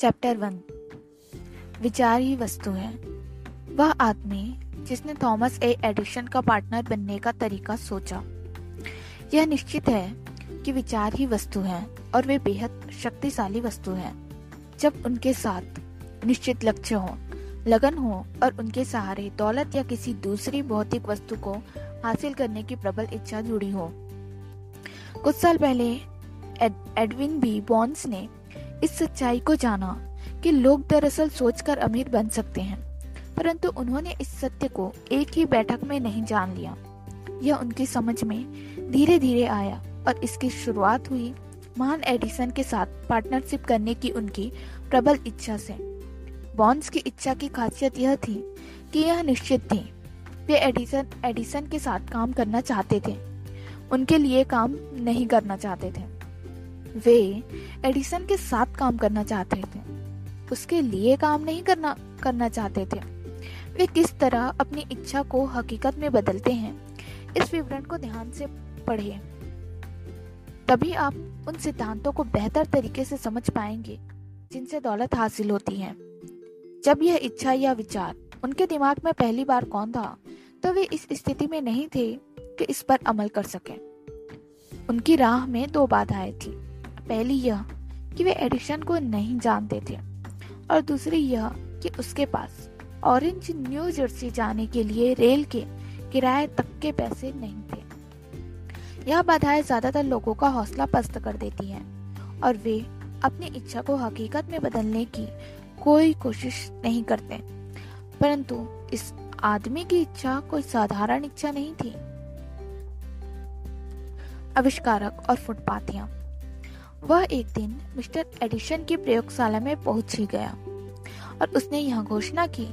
Chapter one विचार ही वस्तु है। वह आदमी जिसने थॉमस ए एडिशन का पार्टनर बनने का तरीका सोचा। यह निश्चित है कि विचार ही वस्तु है और वे बेहद शक्तिशाली वस्तु है। जब उनके साथ निश्चित लक्ष्य हो लगन हो और उनके सहारे दौलत या किसी दूसरी भौतिक वस्तु को हासिल करने की प्रबल इच्छा जुड़ी हो। कुछ साल पहले एड, एडविन बी बॉन्स ने इस सच्चाई को जाना कि लोग दरअसल सोचकर अमीर बन सकते हैं, परंतु उन्होंने इस सत्य को एक ही बैठक में नहीं जान लिया। यह उनकी समझ में धीरे धीरे आया और इसकी शुरुआत हुई महान एडिसन के साथ पार्टनरशिप करने की उनकी प्रबल इच्छा से। बॉन्स की इच्छा की खासियत यह थी कि यह निश्चित थी। वे एडिसन एडिसन के साथ काम करना चाहते थे। उनके लिए काम नहीं करना चाहते थे। वे एडिसन के साथ काम करना चाहते थे। उसके लिए काम नहीं करना करना चाहते थे। वे किस तरह अपनी इच्छा को हकीकत में बदलते हैं, इस विवरण को ध्यान से पढ़िए। तभी आप उन सिद्धांतों को बेहतर तरीके से समझ पाएँगे, जिनसे दौलत हासिल होती है। जब यह इच्छा या विचार उनके दिमाग में पहली बार कौन था तो वे इस स्थिति में नहीं थे कि इस पर अमल कर सकें। उनकी राह में दो बाधाएँ थी। पहली यह कि वे एडिशन को नहीं जानते थे और दूसरी यह कि उसके पास ऑरेंज न्यू जर्सी जाने के लिए रेल के किराए तक के पैसे नहीं थे। यह बाधाएँ ज़्यादातर लोगों का हौसला पस्त कर देती हैं और वे अपनी इच्छा को हकीकत में बदलने की कोई कोशिश नहीं करते। परंतु इस आदमी की इच्छा कोई साधारण इच्छा नहीं थी। आविष्कारक और फुटपाथियाँ। वह एक दिन मिस्टर एडिशन की प्रयोगशाला में पहुँच ही गया और उसने यह घोषणा की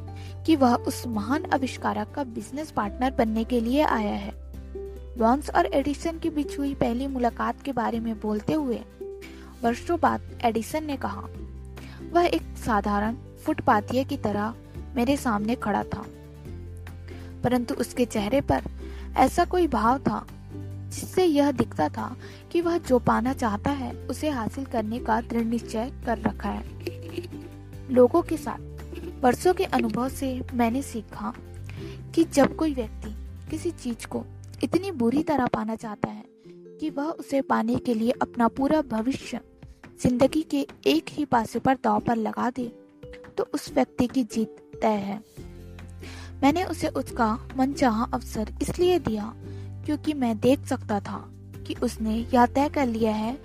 कि वह उस महान आविष्कारक का बिज़नेस पार्टनर बनने के लिए आया है। बॉन्स और एडिसन के बीच हुई पहली मुलाकात के बारे में बोलते हुए वर्षों बाद एडिसन ने कहा, वह एक साधारण फुटपाथीय की तरह मेरे सामने खड़ा था, परंतु उसके चेहरे पर ऐसा कोई भाव था जिससे यह दिखता था कि वह जो पाना चाहता है, उसे हासिल करने का दृढ़ निश्चय कर रखा है। लोगों के साथ, वर्षों के अनुभव से मैंने सीखा कि जब कोई व्यक्ति किसी चीज़ को इतनी बुरी तरह पाना चाहता है कि वह उसे पाने के लिए अपना पूरा भविष्य ज़िंदगी के एक ही पासे पर दाव पर लगा दे तो उस व्यक्ति की जीत तय है। मैंने उसे उसका मनचाहा अवसर इसलिए दिया क्योंकि मैं देख सकता था कि उसने यह तय कर लिया है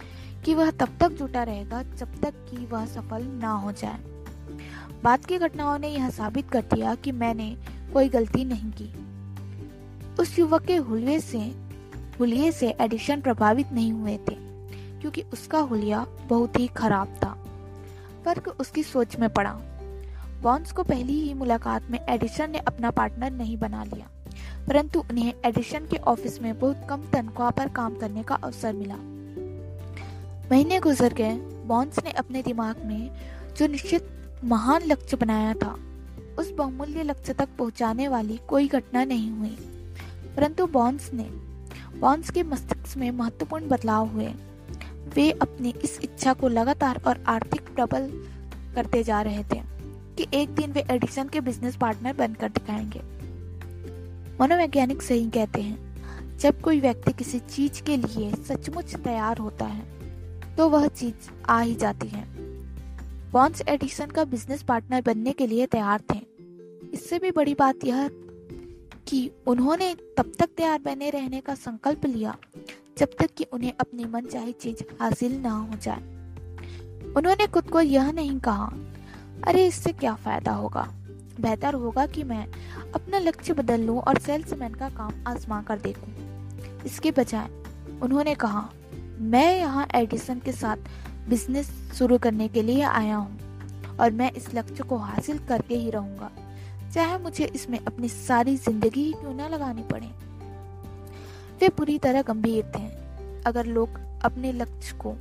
कि वह तब तक जुटा रहेगा जब तक कि वह सफल ना हो जाए। बाद की घटनाओं ने यह साबित कर दिया कि मैंने कोई गलती नहीं की। उस युवक के हुलिये से हुलिये से एडिशन प्रभावित नहीं हुए थे, क्योंकि उसका हुलिया बहुत ही खराब था। फ़र्क उसकी सोच में पड़ा। बॉन्स को पहली ही मुलाकात में एडिशन ने अपना पार्टनर नहीं बना लिया। परंतु उन्हें एडिशन के ऑफ़िस में बहुत कम तनख्वाह पर काम करने का अवसर मिला। महीने गुजर गए। बॉन्स ने अपने दिमाग में जो निश्चित महान लक्ष्य बनाया था, उस बहुमूल्य लक्ष्य तक पहुँचाने वाली कोई घटना नहीं हुई। परंतु बॉन्स ने बॉन्स के मस्तिष्क में महत्वपूर्ण बदलाव हुए। वे अपनी इस इच्छा को लगातार और आर्थिक प्रबल करते जा रहे थे कि एक दिन वे एडिसन के बिज़नेस पार्टनर बनकर दिखाएँगे। मनोवैज्ञानिक सही कहते हैं, जब कोई व्यक्ति किसी चीज़ के लिए सचमुच तैयार होता है तो वह चीज़ आ ही जाती है। बॉन्स एडिसन का बिज़नेस पार्टनर बनने के लिए तैयार थे। इससे भी बड़ी बात यह कि उन्होंने तब तक तैयार बने रहने का संकल्प लिया, जब तक कि उन्हें अपनी मन चाहे चीज़ हासिल ना हो जाए। उन्होंने खुद को यह नहीं कहा, अरे, इससे क्या फ़ायदा होगा? बेहतर होगा कि मैं अपना लक्ष्य बदल लूँ और सेल्समैन का काम आजमा कर देखूँ। इसके बजाय उन्होंने कहा मैं यहाँ एडिसन के साथ बिज़नेस शुरू करने के लिए आया हूँ और मैं इस लक्ष्य को हासिल करके ही रहूँगा। चाहे मुझे इसमें अपनी सारी ज़िंदगी ही क्यों ना लगानी पड़े। वे पूरी तरह गंभीर थे। अगर लोग अपने लक्ष्य को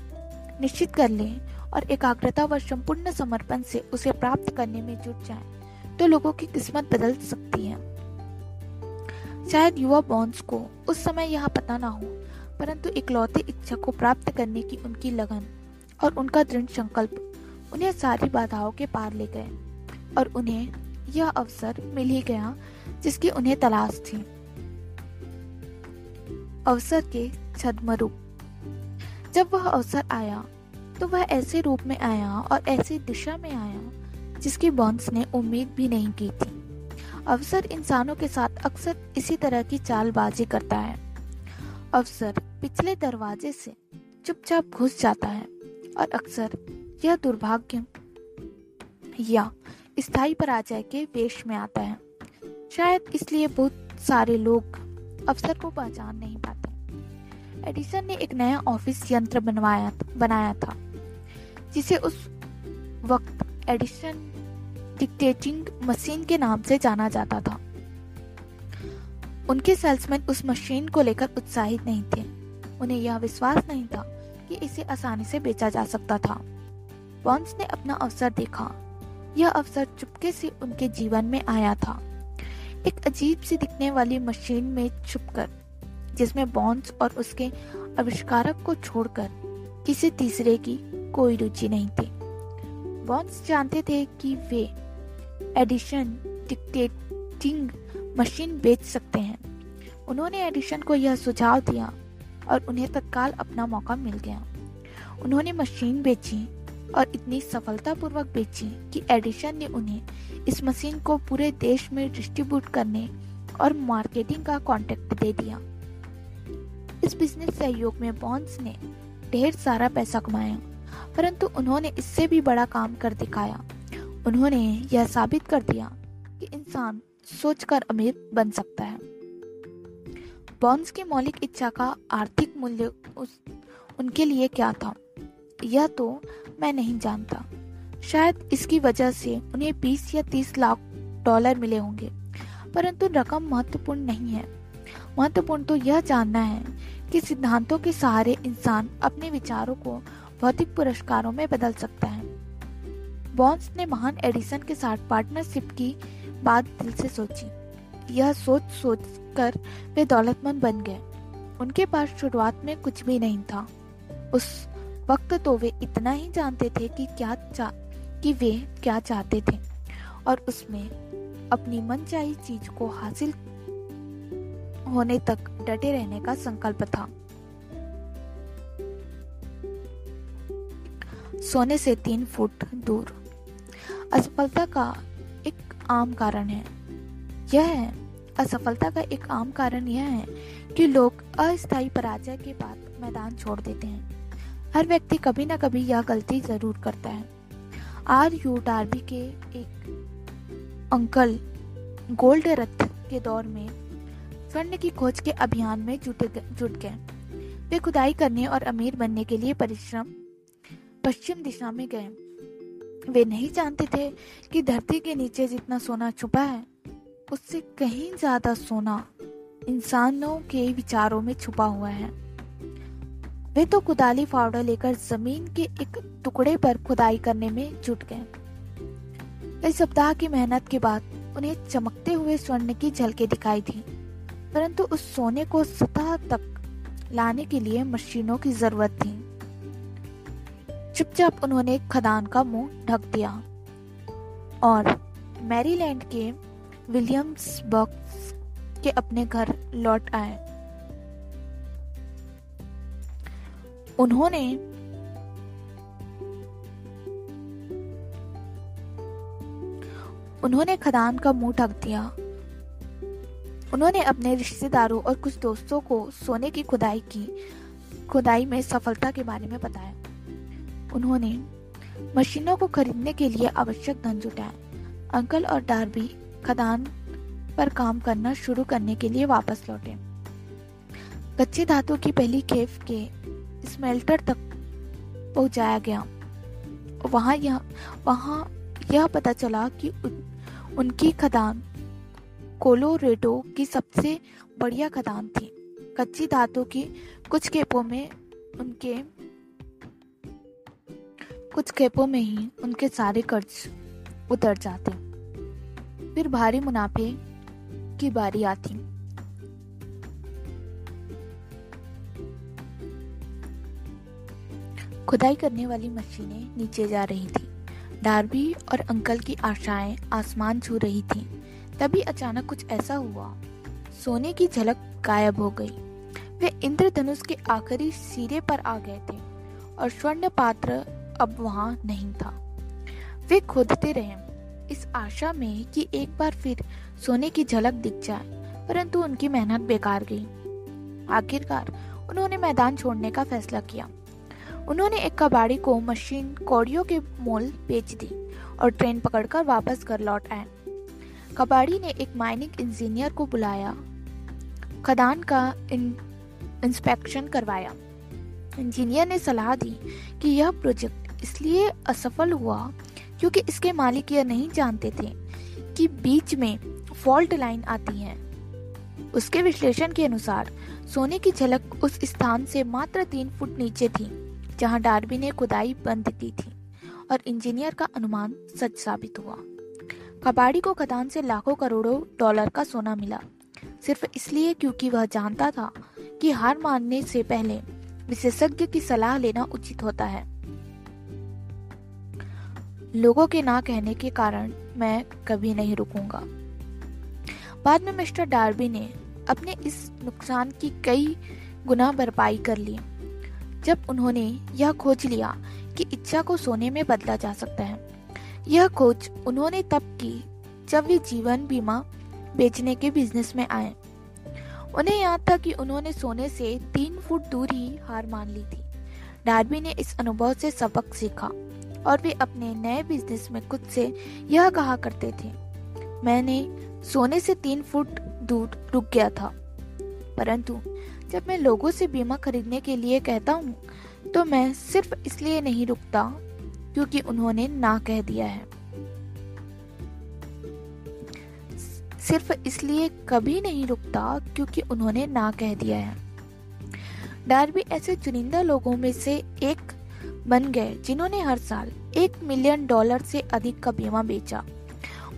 निश्चित कर लें और एकाग्रता व संपूर्ण समर्पण से उसे प्राप्त करने में जुट जाएँ, तो लोगों की किस्मत बदल सकती है। शायद युवा बॉन्स को उस समय यह पता ना हो, परंतु इकलौती इच्छा को प्राप्त करने की उनकी लगन और उनका दृढ़ संकल्प उन्हें सारी बाधाओं के पार ले गए और उन्हें यह अवसर मिल ही गया जिसकी उन्हें तलाश थी। अवसर के छद्म रूप जब वह अवसर आया तो वह ऐसे रूप में आया और ऐसी दिशा में आया जिसकी बॉन्स ने उम्मीद भी नहीं की थी। अवसर इंसानों के साथ अक्सर इसी तरह की चालबाजी करता है। अवसर पिछले दरवाजे से चुपचाप घुस जाता है और अक्सर यह दुर्भाग्य या स्थायी पराजय के वेश में आता है। शायद इसलिए बहुत सारे लोग अवसर को पहचान नहीं पाते। एडिसन ने एक नया ऑफ़िस यंत्र बनवाया बनाया था, जिसे उस वक्त एडिशन डिक्टेटिंग मशीन के नाम से जाना जाता था। उनके सेल्समैन उस मशीन को लेकर उत्साहित नहीं थे। उन्हें यह विश्वास नहीं था कि इसे आसानी से बेचा जा सकता था। बॉन्स ने अपना अवसर देखा। यह अवसर चुपके से उनके जीवन में आया था। एक अजीब सी दिखने वाली मशीन में छुपकर, जिसमें बॉन्स और उसके आविष्कारक को छोड़कर किसी तीसरे की कोई रुचि नहीं थी। बॉन्स जानते थे कि वे एडिशन डिक्टेटिंग मशीन बेच सकते हैं। उन्होंने एडिशन को यह सुझाव दिया और उन्हें तत्काल अपना मौका मिल गया। उन्होंने मशीन बेची और इतनी सफलतापूर्वक बेची कि एडिशन ने उन्हें इस मशीन को पूरे देश में डिस्ट्रीब्यूट करने और मार्केटिंग का कॉन्ट्रैक्ट दे दिया। इस बिज़नेस सहयोग में बॉन्स ने ढेर सारा पैसा कमाया, परंतु उन्होंने इससे भी बड़ा काम कर दिखाया। उन्होंने यह साबित कर दिया कि इंसान सोचकर अमीर बन सकता है। बॉन्स की मौलिक इच्छा का आर्थिक मूल्य उस, उनके लिए क्या था? यह तो मैं नहीं जानता। शायद इसकी वजह से उन्हें 20 या 30 लाख डॉलर मिले होंगे, परंतु रकम महत्वपूर्ण नहीं है। महत्वपूर्ण तो यह जानना है कि सिद्धांतों के सहारे इंसान अपने विचारों को भौतिक पुरस्कारों में बदल सकता है। बॉन्स ने महान एडिसन के साथ पार्टनरशिप की बात दिल से सोची। यह सोच सोच कर वे दौलतमंद बन गए। उनके पास शुरुआत में कुछ भी नहीं था। उस वक्त तो वे इतना ही जानते थे कि क्या चा, कि वे क्या चाहते थे और उसमें अपनी मनचाही चीज़ को हासिल होने तक डटे रहने का संकल्प था। सोने से तीन फुट दूर असफलता का एक आम कारण है। यह है, असफलता का एक आम कारण यह है कि लोग अस्थायी पराजय के बाद मैदान छोड़ देते हैं। हर व्यक्ति कभी ना कभी यह गलती ज़रूर करता है। आर यू डार्बी के एक अंकल गोल्ड रथ के दौर में स्वर्ण की खोज के अभियान में जुट जुट गए। वे खुदाई करने और अमीर बनने के लिए परिश्रम पश्चिम दिशा में गए। वे नहीं जानते थे कि धरती के नीचे जितना सोना छुपा है, उससे कहीं ज़्यादा सोना इंसानों के विचारों में छुपा हुआ है। वे तो कुदाली फावड़ा लेकर ज़मीन के एक टुकड़े पर खुदाई करने में जुट गए। कई सप्ताह की मेहनत के बाद उन्हें चमकते हुए स्वर्ण की झलके दिखाई थी, परंतु उस सोने को सतह तक लाने के लिए मशीनों की ज़रूरत थी। चुपचाप उन्होंने खदान का मुँह ढक दिया। और मैरीलैंड के विलियम्स विलियम्सबर्ग के अपने घर लौट आए। उन्होंने उन्होंने खदान का मुँह ढक दिया। उन्होंने अपने रिश्तेदारों और कुछ दोस्तों को सोने की खुदाई की, खुदाई में सफलता के बारे में बताया। उन्होंने मशीनों को खरीदने के लिए आवश्यक धन जुटाया अंकल और डार्बी खदान पर काम करना शुरू करने के लिए वापस लौटे। कच्ची धातु की पहली खेप के स्मेल्टर तक पहुँचाया गया। वहाँ यह वहाँ यह पता चला कि उन, उनकी खदान कोलोरेडो की सबसे बढ़िया खदान थी। कच्ची धातु की कुछ खेपों में उनके कुछ खेपों में ही उनके सारे कर्ज उतर जाते। फिर भारी मुनाफे की बारी आती। खुदाई करने वाली मशीनें नीचे जा रही थी। डार्बी और अंकल की आशाएँ आसमान छू रही थीं। तभी अचानक कुछ ऐसा हुआ। सोने की झलक गायब हो गई। वे इंद्रधनुष के आखिरी सिरे पर आ गए थे और स्वर्ण पात्र अब वहाँ नहीं था। वे खोदते रहे इस आशा में कि एक बार फिर सोने की झलक दिख जाए परंतु उनकी मेहनत बेकार गई। आखिरकार उन्होंने मैदान छोड़ने का फैसला किया। उन्होंने एक कबाड़ी को मशीन कौड़ियों के मोल बेच दी और ट्रेन पकड़कर वापस घर लौट आए। कबाड़ी ने एक माइनिंग इंजीनियर को बुलाया। खदान का इन, इंस्पेक्शन करवाया। इंजीनियर ने सलाह दी कि यह प्रोजेक्ट इसलिए असफल हुआ, क्योंकि इसके मालिक यह नहीं जानते थे कि बीच में फॉल्ट लाइन आती है। उसके विश्लेषण के अनुसार, सोने की झलक उस स्थान से मात्र तीन फुट नीचे थी, जहाँ डार्बी ने खुदाई बंद की थी, और इंजीनियर का अनुमान सच साबित हुआ। कबाड़ी को खदान से लाखों करोड़ों डॉलर का सोना मिला, सिर्फ़ इसलिए क्योंकि वह जानता था कि हार मानने से पहले विशेषज्ञ की सलाह लेना उचित होता है। लोगों के ना कहने के कारण मैं कभी नहीं रुकूँगा। बाद में मिस्टर डार्बी ने अपने इस नुकसान की कई गुना भरपाई कर ली, जब उन्होंने यह खोज लिया कि इच्छा को सोने में बदला जा सकता है। यह खोज उन्होंने तब की जब वे जीवन बीमा बेचने के बिज़नेस में आए। उन्हें याद था कि उन्होंने सोने से तीन फुट दूर ही हार मान ली थी। डार्बी ने इस अनुभव से सबक सीखा। और वे अपने नए बिज़नेस में खुद से यह कहा करते थे, मैंने सोने से तीन फुट दूर रुक गया था। परंतु जब मैं लोगों से बीमा खरीदने के लिए कहता हूँ तो मैं सिर्फ़ इसलिए नहीं रुकता क्योंकि उन्होंने ना कह दिया है। सिर्फ़ इसलिए कभी नहीं रुकता क्योंकि उन्होंने ना कह दिया है। डार्बी ऐसे चुनिंदा लोगों में से एक बन गए, जिन्होंने हर साल एक मिलियन डॉलर से अधिक का बीमा बेचा।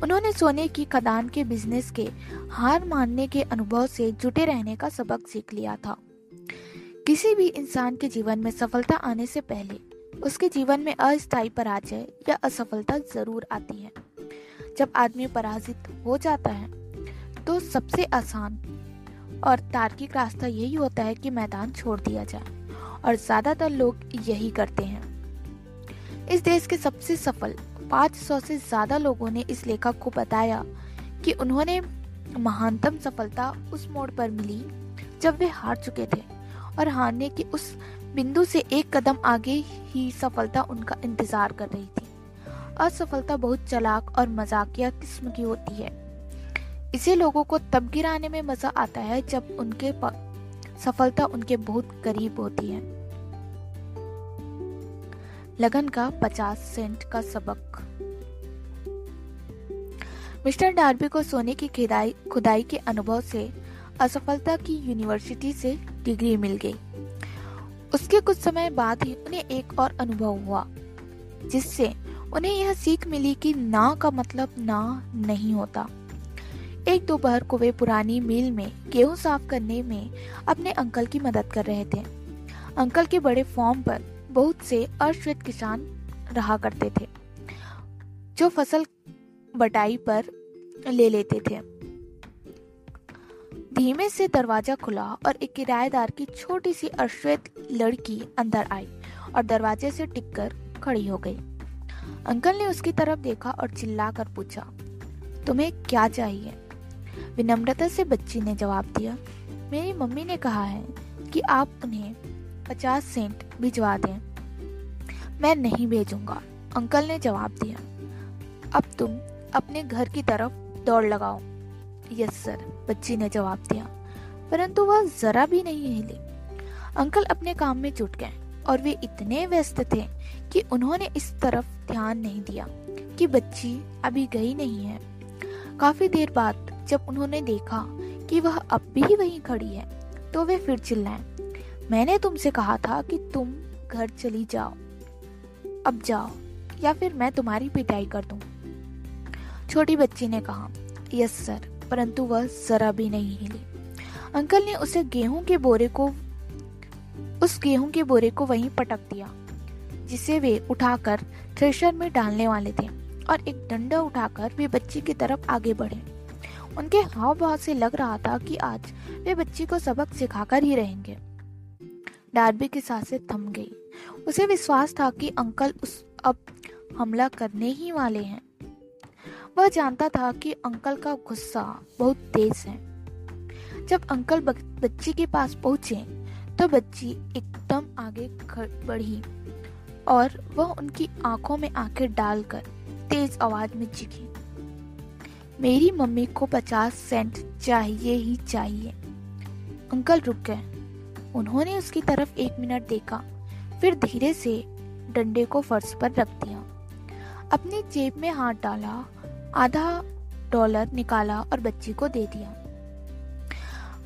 उन्होंने सोने की खदान के बिज़नेस के हार मानने के अनुभव से जुटे रहने का सबक सीख लिया था। किसी भी इंसान के जीवन में सफलता आने से पहले उसके जीवन में अस्थायी पराजय या असफलता ज़रूर आती है। जब आदमी पराजित हो जाता है तो सबसे आसान और तार्किक रास्ता यही होता है कि मैदान छोड़ दिया जाए। और ज़्यादातर लोग यही करते हैं। इस देश के सबसे सफल 500 से ज़्यादा लोगों ने इस लेखक को बताया कि उन्होंने महानतम सफलता उस मोड़ पर मिली जब वे हार चुके थे और हारने के उस बिंदु से एक कदम आगे ही सफलता उनका इंतज़ार कर रही थी। असफलता बहुत चलाक और मजाकिया किस्म की होती है। इसे लोगों को तब गिराने में मज़ा आता है जब उनके सफलता उनके बहुत करीब होती है। लगन का पचास सेंट का सबक। मिस्टर डार्बी को सोने की खुदाई खुदाई के अनुभव से, असफलता की यूनिवर्सिटी से डिग्री मिल गई। उसके कुछ समय बाद ही उन्हें एक और अनुभव हुआ, जिससे उन्हें यह सीख मिली कि ना का मतलब ना नहीं होता। एक दोपहर को वे पुरानी मिल में गेहूँ साफ़ करने में अपने अंकल की मदद कर रहे थे। अंकल के बड़े फॉर्म पर बहुत से अश्वेत किसान रहा करते थे, जो फ़सल बटाई पर ले लेते थे। धीमे से दरवाज़ा खुला और एक किराएदार की छोटी सी अश्वेत लड़की अंदर आई और दरवाजे से टिककर खड़ी हो गई। अंकल ने उसकी तरफ़ देखा और चिल्लाकर पूछा, तुम्हें क्या चाहिए? विनम्रता से बच्ची ने जवाब दिया, मेरी मम्मी ने कहा है कि आप उन्हें पचास सेंट भिजवा दें। मैं नहीं भेजूँगा। अंकल ने जवाब दिया, अब तुम अपने घर की तरफ़ दौड़ लगाओ। यस सर, बच्ची ने जवाब दिया, परंतु वह जरा भी नहीं हिली। अंकल अपने काम में जुट गए और वे इतने व्यस्त थे कि उन्होंने इस तरफ़ ध्यान नहीं दिया कि बच्ची अभी गई नहीं है। काफ़ी देर बाद जब उन्होंने देखा कि वह अब भी वहीं खड़ी है तो वे फिर चिल्लाए, मैंने तुमसे कहा था कि तुम घर चली जाओ। अब जाओ, या फिर मैं तुम्हारी पिटाई कर दूँ। छोटी बच्ची ने कहा, यस सर, परंतु वह जरा भी नहीं हिली। अंकल ने उसे गेहूँ के बोरे को, उस गेहूँ के बोरे को वहीं पटक दिया, जिसे वे उठाकर थ्रेशर में डालने वाले थे, और एक डंडा उठाकर वे बच्ची की तरफ़ आगे बढ़े। उनके हाव भाव से लग रहा था कि आज वे बच्ची को सबक सिखाकर ही रहेंगे। डार्बी की साँसें थम गई। उसे विश्वास था कि अंकल उस अब हमला करने ही वाले हैं। वह जानता था कि अंकल का गुस्सा बहुत तेज है। जब अंकल बच्ची के पास पहुँचे तो बच्ची एकदम आगे बढ़ी और वह उनकी आँखों में आँखें डालकर तेज आवाज़ में चीखी। मेरी मम्मी को पचास सेंट चाहिए ही चाहिए। अंकल रुक गए। उन्होंने उसकी तरफ़ एक मिनट देखा, फिर धीरे से डंडे को फर्श पर रख दिया। अपनी जेब में हाथ डाला, आधा डॉलर निकाला और बच्ची को दे दिया।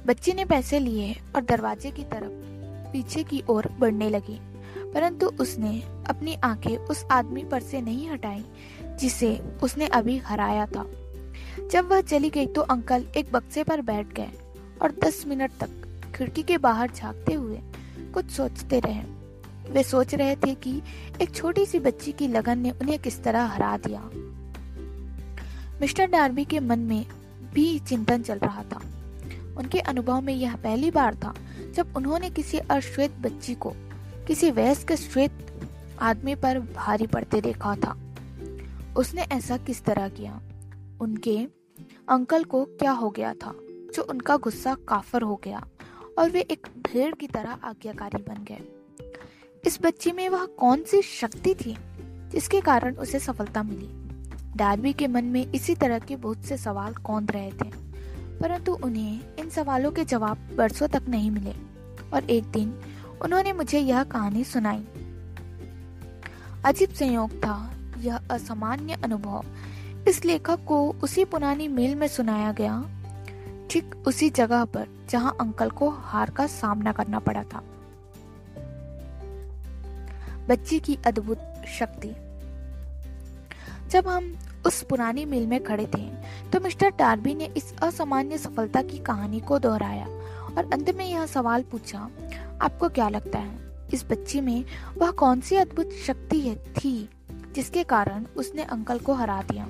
बच्ची ने पैसे लिए और दरवाजे की तरफ़ पीछे की ओर बढ़ने लगी, परंतु उसने अपनी आँखें उस आदमी पर से नहीं हटाई, जिसे उसने अभी हराया था। जब वह चली गई तो अंकल एक बक्से पर बैठ गए और दस मिनट तक खिड़की के बाहर झांकते हुए कुछ सोचते रहे। वे सोच रहे थे कि एक छोटी सी बच्ची की लगन ने उन्हें किस तरह हरा दिया। मिस्टर डार्बी के मन में भी चिंतन चल रहा था। उनके अनुभव में यह पहली बार था जब उन्होंने किसी अश्वेत बच्ची को किसी वयस्क श्वेत आदमी पर भारी पड़ते देखा था। उसने ऐसा किस तरह किया? उनके अंकल को क्या हो गया था, जो उनका गुस्सा काफर हो गया और वे एक भेड़ की तरह आज्ञाकारी बन गए। इस बच्ची में वह कौन सी शक्ति थी, जिसके कारण उसे सफलता मिली? डार्बी के मन में इसी तरह के बहुत से सवाल कौंध रहे थे, परंतु उन्हें इन सवालों के जवाब बरसों तक नहीं मिले। और एक दिन उन्होंने मुझे यह कहानी सुनाई। अजीब संयोग था यह असामान्य अनुभव इस लेखक को उसी पुरानी मेल में सुनाया गया, ठीक उसी जगह पर जहाँ अंकल को हार का सामना करना पड़ा था। बच्ची की अद्भुत शक्ति। जब हम उस पुरानी मिल में खड़े थे तो मिस्टर डार्बी ने इस असामान्य सफलता की कहानी को दोहराया और अंत में यह सवाल पूछा, आपको क्या लगता है, इस बच्ची में वह कौन सी अद्भुत शक्ति है, थी, जिसके कारण उसने अंकल को हरा दिया?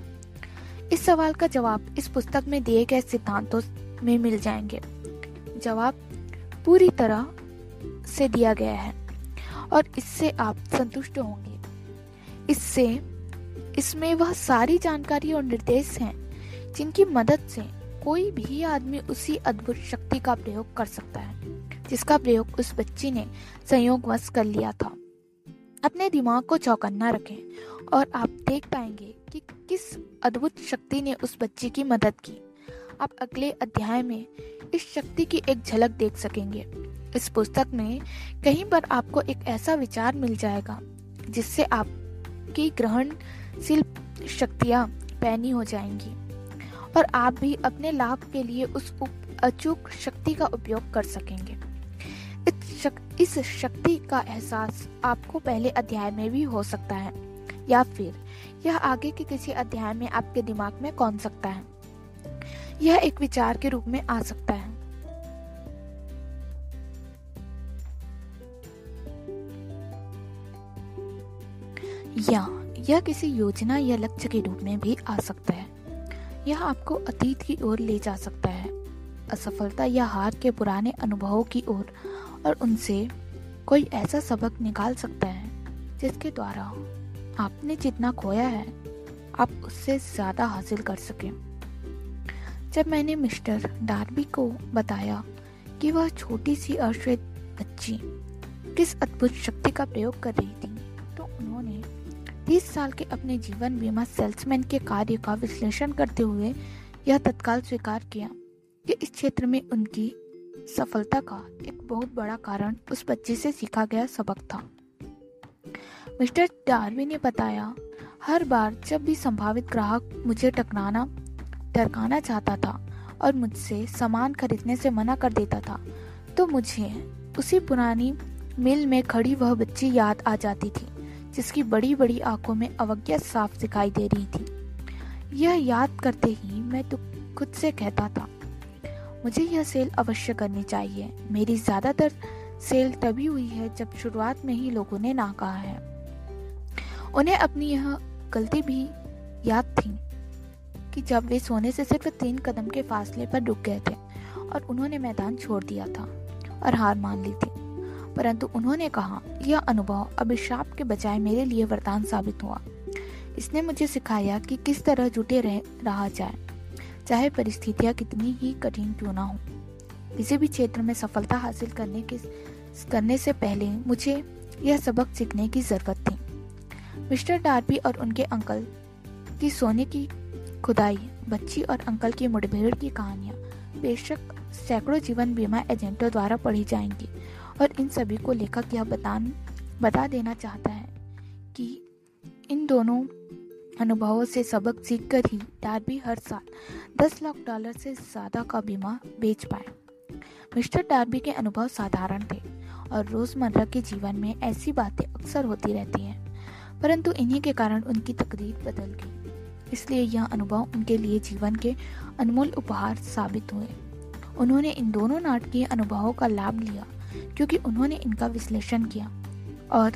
इस सवाल का जवाब इस पुस्तक में दिए गए सिद्धांतों में मिल जाएँगे। जवाब, पूरी तरह से दिया गया है और इससे आप संतुष्ट होंगे। इससे, इसमें वह सारी जानकारी और निर्देश हैं जिनकी मदद से कोई भी आदमी उसी अद्भुत शक्ति का प्रयोग कर सकता है, जिसका प्रयोग उस बच्ची ने संयोगवश कर लिया था। अपने दिमाग को चौकन्ना रखें और आप देख पाएँगे कि किस अद्भुत शक्ति ने उस बच्चे की मदद की। आप अगले अध्याय में इस शक्ति की एक झलक देख सकेंगे। इस पुस्तक में कहीं पर आपको एक ऐसा विचार मिल जाएगा जिससे आपकी ग्रहणशील शक्तियाँ पैनी हो जाएँगी और आप भी अपने लाभ के लिए उस अचूक शक्ति का उपयोग कर सकेंगे। इस, शक, इस शक्ति का एहसास आपको पहले अध्याय में भी हो सकता है या फिर यह आगे के किसी अध्याय में आपके दिमाग में कौन सकता है? यह एक विचार के रूप में आ सकता है। या, यह किसी योजना या लक्ष्य के रूप में भी आ सकता है। यह आपको अतीत की ओर ले जा सकता है। असफलता या हार के पुराने अनुभवों की ओर और उनसे कोई ऐसा सबक निकाल सकता है, जिसके द्वारा आपने जितना खोया है, आप उससे ज़्यादा हासिल कर सकें। जब मैंने मिस्टर डार्बी को बताया कि वह छोटी सी अश्वेत बच्ची किस अद्भुत शक्ति का प्रयोग कर रही थी तो उन्होंने 30 साल के अपने जीवन बीमा सेल्समैन के कार्य का विश्लेषण करते हुए यह तत्काल स्वीकार किया कि इस क्षेत्र में उनकी सफलता का एक बहुत बड़ा कारण उस बच्चे से सीखा गया सबक था। मिस्टर डार्वी ने बताया, हर बार जब भी संभावित ग्राहक मुझे टकराना, टरकाना चाहता था और मुझसे सामान खरीदने से मना कर देता था तो मुझे उसी पुरानी मिल में खड़ी वह बच्ची याद आ जाती थी, जिसकी बड़ी बड़ी आँखों में अवज्ञा साफ़ दिखाई दे रही थी। यह याद करते ही मैं तो खुद से कहता था, मुझे यह सेल अवश्य करनी चाहिए। मेरी ज़्यादातर सेल तभी हुई है जब शुरुआत में ही लोगों ने ना कहा है। उन्हें अपनी यह गलती भी याद थी कि जब वे सोने से सिर्फ़ तीन कदम के फासले पर रुक गए थे और उन्होंने मैदान छोड़ दिया था और हार मान ली थी। परंतु उन्होंने कहा, यह अनुभव अभिशाप के बजाय मेरे लिए वरदान साबित हुआ। इसने मुझे सिखाया कि किस तरह जुटे रह, रहा जाए, चाहे परिस्थितियाँ कितनी ही कठिन क्यों ना हो। किसी भी क्षेत्र में सफलता हासिल करने के, करने से पहले मुझे यह सबक सीखने की ज़रूरत मिस्टर डार्बी और उनके अंकल की सोने की खुदाई, बच्ची और अंकल की मुठभेड़ की कहानियाँ बेशक सैकड़ों जीवन बीमा एजेंटों द्वारा पढ़ी जाएँगी और इन सभी को लेखक यह बतान, बता देना चाहता है कि इन दोनों अनुभवों से सबक सीखकर ही डार्बी हर साल 10 लाख डॉलर से ज़्यादा का बीमा बेच पाए। मिस्टर डार्बी के अनुभव साधारण थे और रोज़मर्रा के जीवन में ऐसी बातें अक्सर होती रहती हैं। परंतु इन्हीं के कारण उनकी तकदीर बदल गई। इसलिए यह अनुभव उनके लिए जीवन के अनमोल उपहार साबित हुए। उन्होंने इन दोनों नाटकीय अनुभवों का लाभ लिया, क्योंकि उन्होंने इनका विश्लेषण किया और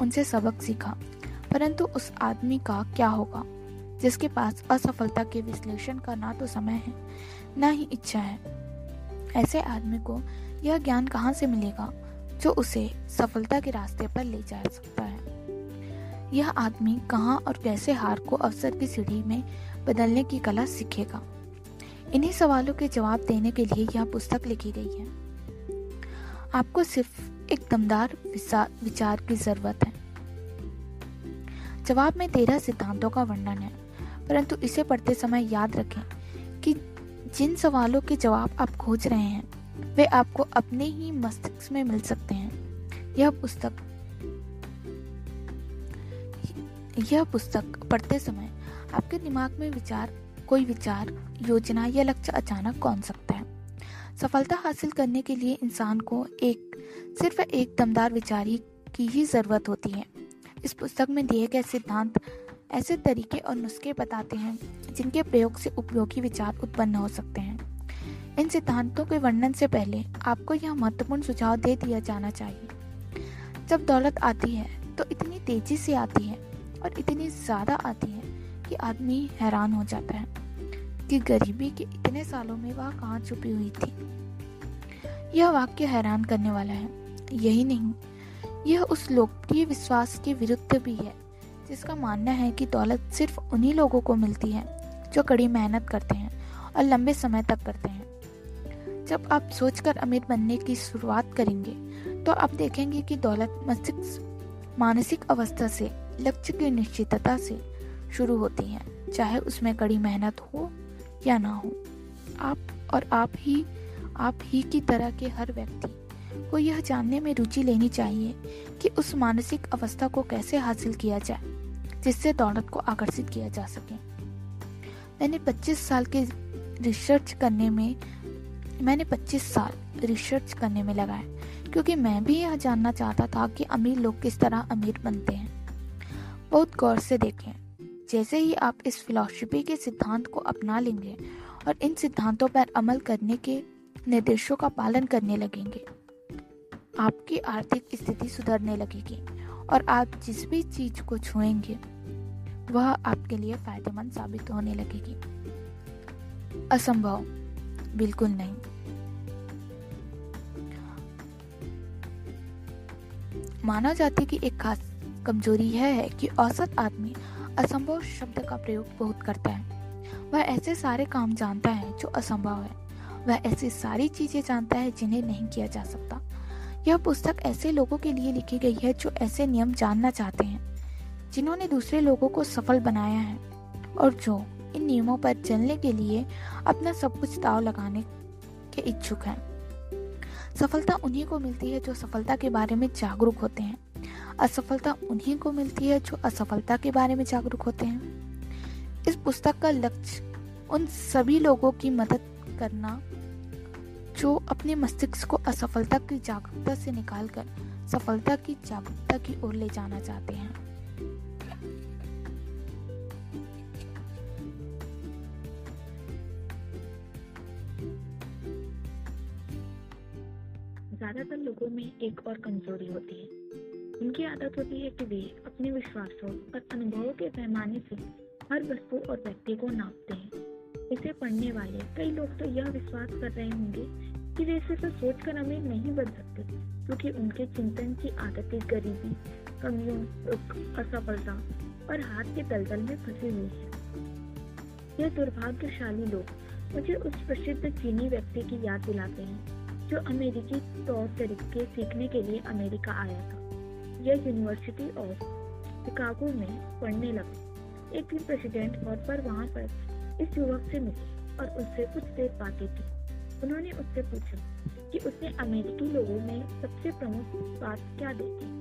उनसे सबक सीखा। परंतु उस आदमी का क्या होगा, जिसके पास असफलता के विश्लेषण का ना तो समय है, ना ही इच्छा है। ऐसे आदमी को यह ज्ञान कहाँ से मिलेगा, जो उसे सफलता के रास्ते पर ले जा सकता है? यह आदमी कहाँ और कैसे हार को अवसर की सीढ़ी में बदलने की कला सीखेगा? इन्हीं सवालों के जवाब देने के लिए यह पुस्तक लिखी गई है। आपको सिर्फ़ एक दमदार विचार की ज़रूरत है। जवाब में तेरह सिद्धांतों का वर्णन है, परंतु इसे पढ़ते समय याद रखें कि जिन सवालों के जवाब आप खोज रहे हैं, वे आपको अपने ही मस्तिष्क में मिल सकते हैं। यह पुस्तक यह पुस्तक पढ़ते समय आपके दिमाग में विचार, कोई विचार, योजना या लक्ष्य अचानक कौन सकता है? सफलता हासिल करने के लिए इंसान को एक, सिर्फ़ एक दमदार विचार ही की ही ज़रूरत होती है। इस पुस्तक में दिए गए सिद्धांत ऐसे तरीके और नुस्खे बताते हैं, जिनके प्रयोग से उपयोगी विचार उत्पन्न हो सकते हैं। इन सिद्धांतों के वर्णन से पहले आपको यह महत्वपूर्ण सुझाव दे दिया जाना चाहिए। जब दौलत आती है तो इतनी तेज़ी से आती है और इतनी ज़्यादा आती है कि आदमी हैरान हो जाता है कि गरीबी के इतने सालों में वह कहाँ छुपी हुई थी। यह वाक्य हैरान करने वाला है। यही नहीं, यह उस लोकप्रिय विश्वास के विरुद्ध भी है, जिसका मानना है कि दौलत सिर्फ़ उन्हीं लोगों को मिलती है जो कड़ी मेहनत करते हैं और लंबे समय तक करते हैं। जब आप सोचकर अमीर बनने की शुरुआत करेंगे तो आप देखेंगे कि दौलत मस्तिष्क, मानसिक अवस्था से लक्ष्य की निश्चितता से शुरू होती हैं, चाहे उसमें कड़ी मेहनत हो या ना हो। आप और आप ही आप ही की तरह के हर व्यक्ति को यह जानने में रुचि लेनी चाहिए कि उस मानसिक अवस्था को कैसे हासिल किया जाए, जिससे दौलत को आकर्षित किया जा सके। मैंने 25 साल के रिसर्च करने में, मैंने 25 साल रिसर्च करने में लगाए क्योंकि मैं भी यह जानना चाहता था कि अमीर लोग किस तरह अमीर बनते हैं। बहुत गौर से देखें। जैसे ही आप इस फिलॉसफी के सिद्धांत को अपना लेंगे और इन सिद्धांतों पर अमल करने के निर्देशों का पालन करने लगेंगे, आपकी आर्थिक स्थिति सुधरने लगेगी और आप जिस भी चीज़ को छुएँगे, वह आपके लिए फ़ायदेमंद साबित होने लगेगी। असंभव। बिल्कुल नहीं। माना जाती कि एक खास कमज़ोरी यह है कि औसत आदमी असंभव शब्द का प्रयोग बहुत करता है। वह ऐसे सारे काम जानता है जो असंभव है। वह ऐसी सारी चीज़ें जानता है जिन्हें नहीं किया जा सकता। यह पुस्तक ऐसे लोगों के लिए लिखी गई है जो ऐसे नियम जानना चाहते हैं, जिन्होंने दूसरे लोगों को सफल बनाया है और जो इन नियमों पर चलने के लिए अपना सब कुछ दाव लगाने के इच्छुक हैं। सफलता उन्हीं को मिलती है जो सफलता के बारे में जागरूक होते हैं। असफलता उन्हीं को मिलती है जो असफलता के बारे में जागरूक होते हैं। इस पुस्तक का लक्ष्य उन सभी लोगों की मदद करना, जो अपने मस्तिष्क को असफलता की जागरूकता से निकालकर सफलता की जागरूकता की ओर ले जाना चाहते हैं। ज़्यादातर लोगों में एक और कमज़ोरी होती है। उनकी आदत होती है कि वे अपने विश्वासों और अनुभवों के पैमाने से हर वस्तु और व्यक्ति को नापते हैं। इसे पढ़ने वाले कई लोग तो यह विश्वास कर रहे होंगे कि वे इसे तो सोचकर अमीर नहीं बन सकते, क्योंकि उनके चिंतन की आदतें गरीबी, कमियों असफलता और हाथ के दलदल में फंसी हुई है। यह दुर्भाग्यशाली लोग मुझे उस प्रसिद्ध चीनी व्यक्ति की याद दिलाते हैं, जो अमेरिकी तौर तरीके सीखने के लिए अमेरिका आया था। यह यूनिवर्सिटी ऑफ़ शिकागो में पढ़ने लगा। एक दिन प्रेसिडेंट हॉल पर वहाँ पर इस युवक से मिली और उससे कुछ देर बातें की। उन्होंने उससे पूछा कि उसने अमेरिकी लोगों में सबसे प्रमुख बात क्या देखी?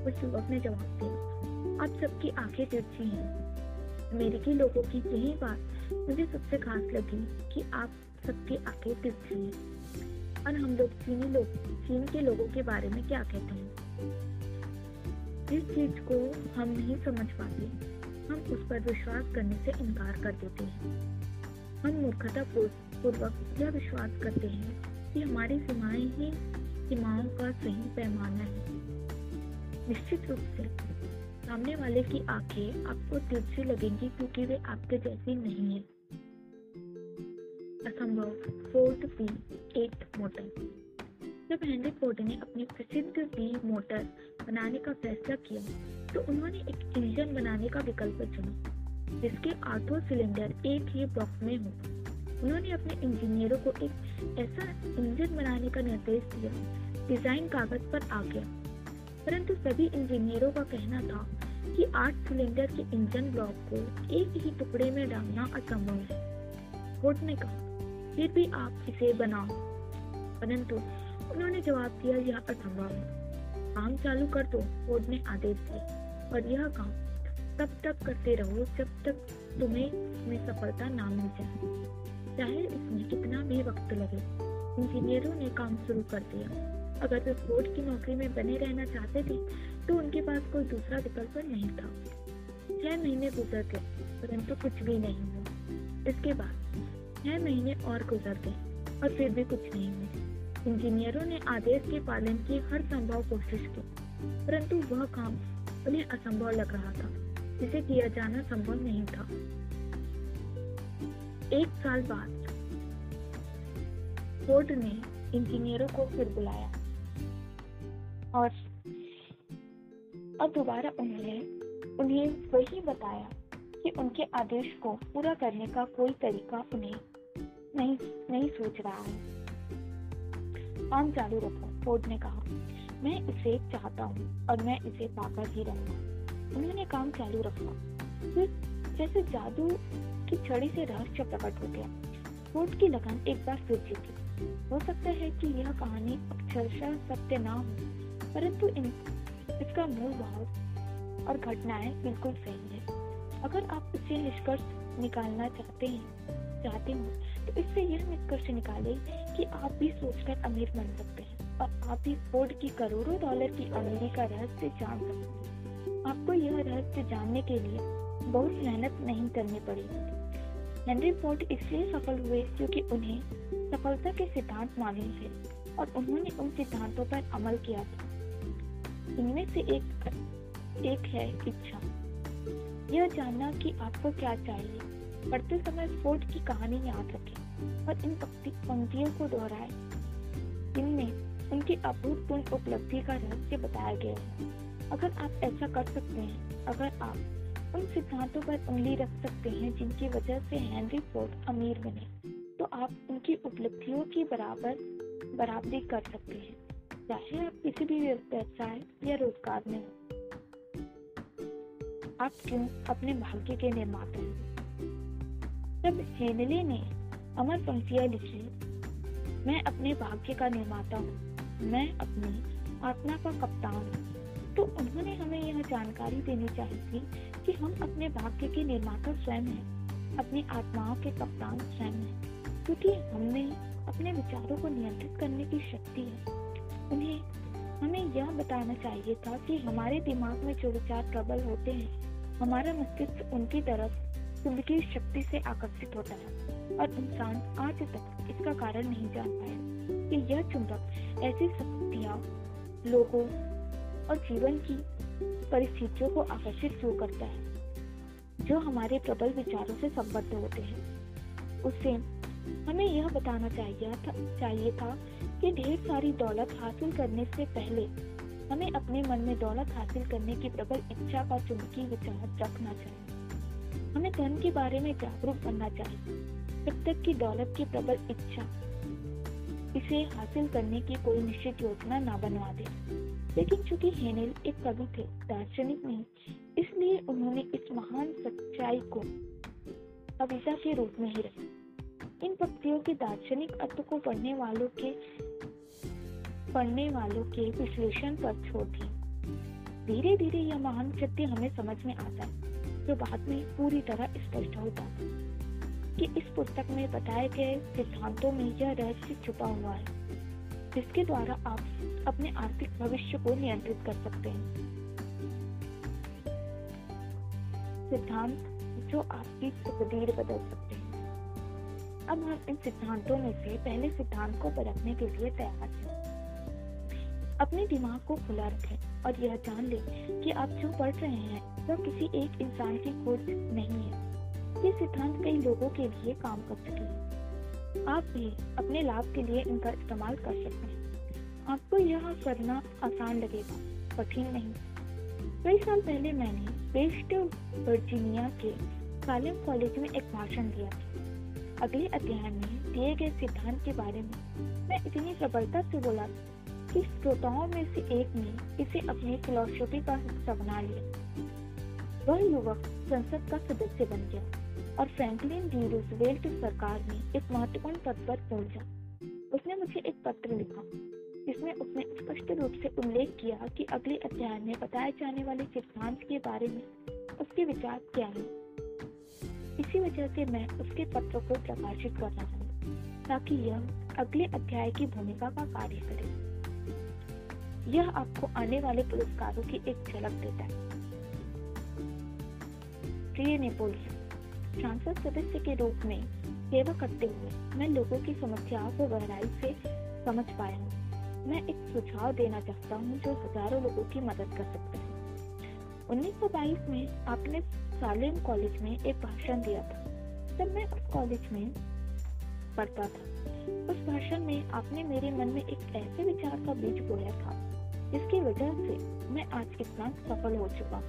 उस युवक ने जवाब दिया, आप सबकी आँखें तिरछी हैं। अमेरिकी लोगों की यही बात मुझे सबसे खास लगी कि आप सबकी आँखें तिरछी हैं। और हम लोग चीनी लोग, चीन के लोगों के बारे में क्या कहते हैं? जिस चीज़ को हम नहीं समझ पाते, हम उस पर विश्वास करने से इनकार कर देते हैं। हम मूर्खता पूर्वक यह विश्वास करते हैं कि हमारी सीमाएँ ही सीमाओं का सही पैमाना है। निश्चित रूप से, सामने वाले की आँखें आपको तिरछी लगेंगी क्योंकि वे आपके जैसी नहीं है। असंभव फोर्थ पी एट मोटर। जब हेनरी फोर्ड ने अपनी प्रसिद्ध बी मोटर बनाने का फैसला किया तो उन्होंने एक इंजन बनाने का विकल्प चुना, जिसके आठों सिलेंडर एक ही ब्लॉक में हो। उन्होंने अपने इंजीनियरों को एक ऐसा इंजन बनाने का निर्देश दिया, डिज़ाइन कागज़ पर आ गया। परंतु सभी इंजीनियरों का कहना था कि आठ सिलेंडर के इंजन ब्लॉक को एक ही टुकड़े में डालना असंभव है। फोर्ड ने कहा, फिर भी आप इसे बनाओ। परंतु उन्होंने जवाब दिया, यह असंभव है। काम चालू कर दो फोर्ड ने आदेश दिया और यह काम तब तक करते रहो जब तक तुम्हें इसमें सफलता ना मिल जाए। चाहे इसमें कितना भी वक्त लगे, इंजीनियरों ने काम शुरू कर दिया। अगर वे फोर्ड की नौकरी में बने रहना चाहते थे तो उनके पास कोई दूसरा विकल्प नहीं था। छह महीने गुजर गए, परंतु कुछ भी नहीं हुआ। इसके बाद छह महीने और गुजर गए, और फिर भी कुछ नहीं हुआ। इंजीनियरों ने आदेश के पालन की हर संभव कोशिश की, परंतु वह काम उन्हें असंभव लग रहा था, जिसे किया जाना संभव नहीं था। एक साल बाद फोर्ड ने इंजीनियरों को फिर बुलाया और अब दोबारा उन्होंने उन्हें वही बताया कि उनके आदेश को पूरा करने का कोई तरीका उन्हें नहीं नहीं सोच रहा है। काम चालू रखो फोर्ड ने कहा। मैं इसे चाहता हूँ और मैं इसे पाकर ही रहूँगा। उन्होंने काम चालू रखा। फिर जैसे जादू की छड़ी से रहस्य प्रकट हो गया। फोर्ड की लगन एक बार फिर जीती हो सकता है कि यह कहानी अक्षरशः सत्य ना हो, परंतु इन, इसका मूल भाव और घटनाएँ बिल्कुल सही है। अगर आप इसे निष्कर्ष निकालना चाहते हैं, चाहते हो तो इससे यह निष्कर्ष निकाले कि आप भी सोचकर अमीर बन सकते हैं और आप भी फोर्ड की करोड़ों डॉलर की अमीरी का रहस्य जान सकते हैं। आपको यह रहस्य जानने के लिए बहुत मेहनत नहीं करनी पड़ेगी। हेनरी फोर्ड इसलिए सफल हुए क्योंकि उन्हें सफलता के सिद्धांत मालूम थे और उन्होंने उन सिद्धांतों पर अमल किया था। इनमें से एक एक है इच्छा। यह जानना कि आपको क्या चाहिए। पढ़ते समय फोर्ड की कहानी याद रखें और इन पंक्तियों को दोहराए इनमें उनकी अभूतपूर्ण उपलब्धि का रहस्य बताया गया है। अगर आप ऐसा कर सकते हैं, अगर आप उन सिद्धांतों पर उंगली रख सकते हैं जिनकी वजह से हेनरी फोर्ड अमीर बने तो आप उनकी उपलब्धियों की बराबर बराबरी कर सकते हैं, चाहे आप किसी भी व्यवसाय या रोज़गार में हो। आप क्यों अपने भाग्य के निर्माता हैं? जब हेनली ने अमर पंक्तियाँ लिखी। मैं अपने भाग्य का निर्माता हूँ। मैं अपनी आत्मा का कप्तान हूँ। तो उन्होंने हमें यह जानकारी देनी चाहिए थी कि हम अपने भाग्य के निर्माता स्वयं हैं, अपनी आत्माओं के कप्तान स्वयं हैं, क्योंकि हमने अपने विचारों को नियंत्रित करने की शक्ति है। उन्हें, हमें यह बताना चाहिए था कि हमारे दिमाग में जो विचार प्रबल होते हैं, हमारा मस्तिष्क उनकी तरफ़ चुंबकीय शक्ति से आकर्षित होता है और इंसान आज तक इसका कारण नहीं जान पाया कि यह चुंबक ऐसी शक्तियाँ लोगों और जीवन की परिस्थितियों को आकर्षित क्यों करता है, जो हमारे प्रबल विचारों से संबद्ध होते हैं। उससे हमें यह बताना चाहिए था चाहिए था कि ढेर सारी दौलत हासिल करने से पहले हमें अपने मन में दौलत हासिल करने की प्रबल इच्छा का चुंबकीय विचार रखना चाहिए। हमें धन के बारे में जागरूक बनना चाहिए। जब तक कि दौलत की प्रबल इच्छा। इसे हासिल करने की कोई निश्चित योजना ना बनवा दे। लेकिन चूँकि हेनेल एक कवि थे, दार्शनिक नहीं, इसलिए उन्होंने इस महान सच्चाई को कविता के रूप में ही रखा। इन पंक्तियों के दार्शनिक अर्थ को पढ़ने वालों के, पढ़ने वालों के विश्लेषण पर छोड़ दी धीरे धीरे यह महान सत्य हमें समझ में आता है। जो बाद में पूरी तरह स्पष्ट होता है कि इस पुस्तक में बताए गए सिद्धांतों में यह रहस्य छुपा हुआ है, जिसके द्वारा आप अपने आर्थिक भविष्य को नियंत्रित कर सकते हैं। सिद्धांत जो आपकी तकदीर बदल सकते हैं। अब हम इन सिद्धांतों में से पहले सिद्धांत को परखने के लिए तैयार हैं। अपने दिमाग को खुला रखें। और यह जान लें कि आप जो पढ़ रहे हैं, वह किसी एक इंसान की खोज नहीं है। ये सिद्धांत कई लोगों के लिए काम कर सके आप भी अपने लाभ के लिए इनका इस्तेमाल कर सकते हैं। आपको यह करना आसान लगेगा, कठिन नहीं। कई साल पहले मैंने वेस्ट वर्जीनिया के सालेम कॉलेज में एक भाषण दिया अगले अध्याय में दिए गए सिद्धांत के बारे में मैं इतनी प्रबलता से बोला कि श्रोताओं में से एक ने इसे अपनी फिलोसफी का हिस्सा बना लिया। वह युवक संसद का सदस्य बन गया और फ्रैंकलिन डी रूजवेल्ट सरकार में एक महत्वपूर्ण पद पर पहुँचा। उसने मुझे एक पत्र लिखा, जिसमें उसने स्पष्ट रूप से उल्लेख किया कि अगले अध्याय में बताए जाने वाले सिद्धांत के बारे में उसके विचार क्या हैं। इसी वजह से मैं उसके पत्र को प्रकाशित करना चाहूँ ताकि यह अगले अध्याय की भूमिका का कार्य करे। यह आपको आने वाले पुरस्कारों की एक झलक देता है। प्रिय नेपोलियन सांसद सदस्य के रूप में सेवा करते हुए मैं लोगों की समस्याओं को गहराई से समझ पाया हूँ। मैं एक सुझाव देना चाहता हूँ जो हज़ारों लोगों की मदद कर सकता है। 1922 में आपने सालेम कॉलेज में एक भाषण दिया था। जब मैं उस कॉलेज में पढ़ता था उस भाषण में आपने मेरे मन में एक ऐसे विचार का बीज बोया था, जिसकी वजह से मैं आज इतना सफल हो चुका।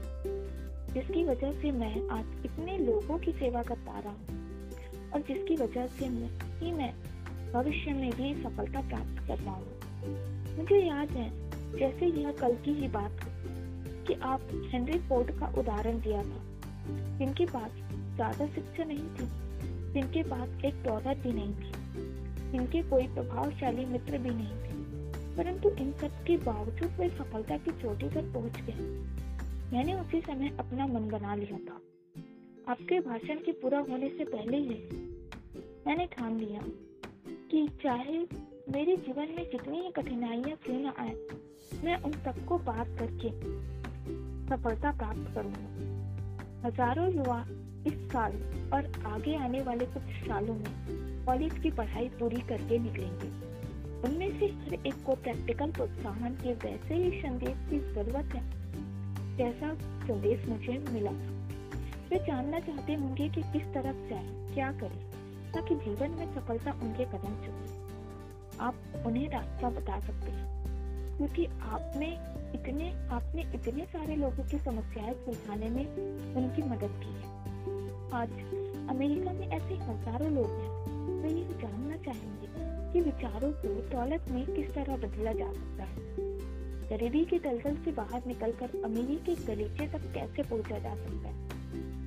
जिसकी वजह से मैं आज इतने लोगों की सेवा कर पा रहा हूँ, और जिसकी वजह से ही मैं भविष्य में भी सफलता प्राप्त कर पाऊँगा मुझे याद है, जैसे यह कल की ही बात कि आप हेनरी फोर्ड का उदाहरण दिया था, जिनके पास ज़्यादा शिक्षा नहीं थी, जिनके पास एक दौलत भी नहीं थी। जिनके कोई प्रभावशाली मित्र भी नहीं थे। परंतु इन सब के बावजूद वे सफलता की चोटी पर पहुँच गए। मैंने उसी समय अपना मन बना लिया था। आपके भाषण के पूरा होने से पहले ही मैंने ठान लिया कि चाहे मेरे जीवन में कितनी ही कठिनाइयाँ क्यों न आए, मैं उन सबको पार करके सफलता प्राप्त करूँगा। हज़ारों युवा इस साल और आगे आने वाले कुछ सालों में कॉलेज की पढ़ाई पूरी करके निकलेंगे। उनमें से हर एक को प्रैक्टिकल प्रोत्साहन के वैसे ही संदेश की ज़रूरत है, जैसा संदेश मुझे मिला। वे जानना चाहते होंगे कि किस तरफ़ जाए, क्या करें, ताकि जीवन में सफलता उनके कदम चुके। आप उन्हें रास्ता बता सकते हैं, क्योंकि आप में इतने, आपने इतने सारे लोगों की समस्याएँ सुलझाने में उनकी मदद की है। आज अमेरिका में ऐसे हज़ारों लोग हैं। वे ये जानना चाहेंगे कि विचारों को दौलत में किस तरह बदला जा सकता है। गरीबी के दलदल से बाहर निकलकर अमीरी के गलीचे तक कैसे पहुँचा जा सकता है?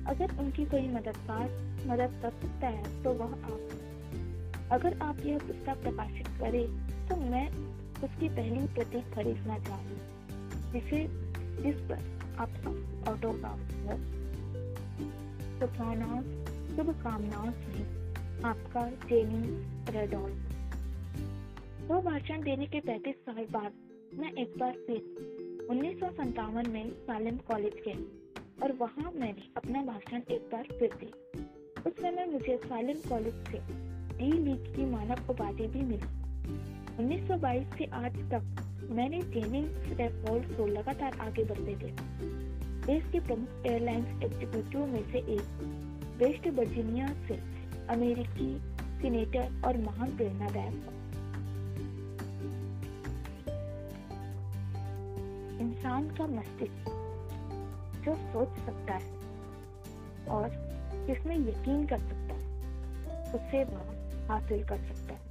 अगर उनकी कोई मददगार, मदद कर सकता है तो वह आप अगर आप यह पुस्तक प्रकाशित करें तो मैं उसकी पहली प्रति खरीदना चाहूँ जिसे, जिस पर आपका ऑटोग्राफ हो शुभकामनाओं से आपका जेनी वो भाषण देने के पैंतीस साल बाद मैं एक बार फिर उन्नीस में सालेम कॉलेज गया और वहाँ मैंने अपना भाषण एक बार फिर दी उस समय मुझे सालेम कॉलेज से डी लीग की मानव उपाधि भी मिली। 1922 से आज तक मैंने जेनिंग्स रेकॉर्ड को लगातार आगे बढ़ते देखा। देश के प्रमुख एयरलाइंस एग्जीक्यूटिव में से एक वेस्ट वर्जीनिया से अमेरिकी सीनेटर और महान प्रेरणादायक इंसान का मस्तिष्क जो सोच सकता है और जिसमें यकीन कर सकता है, उसे वह हासिल कर सकता है।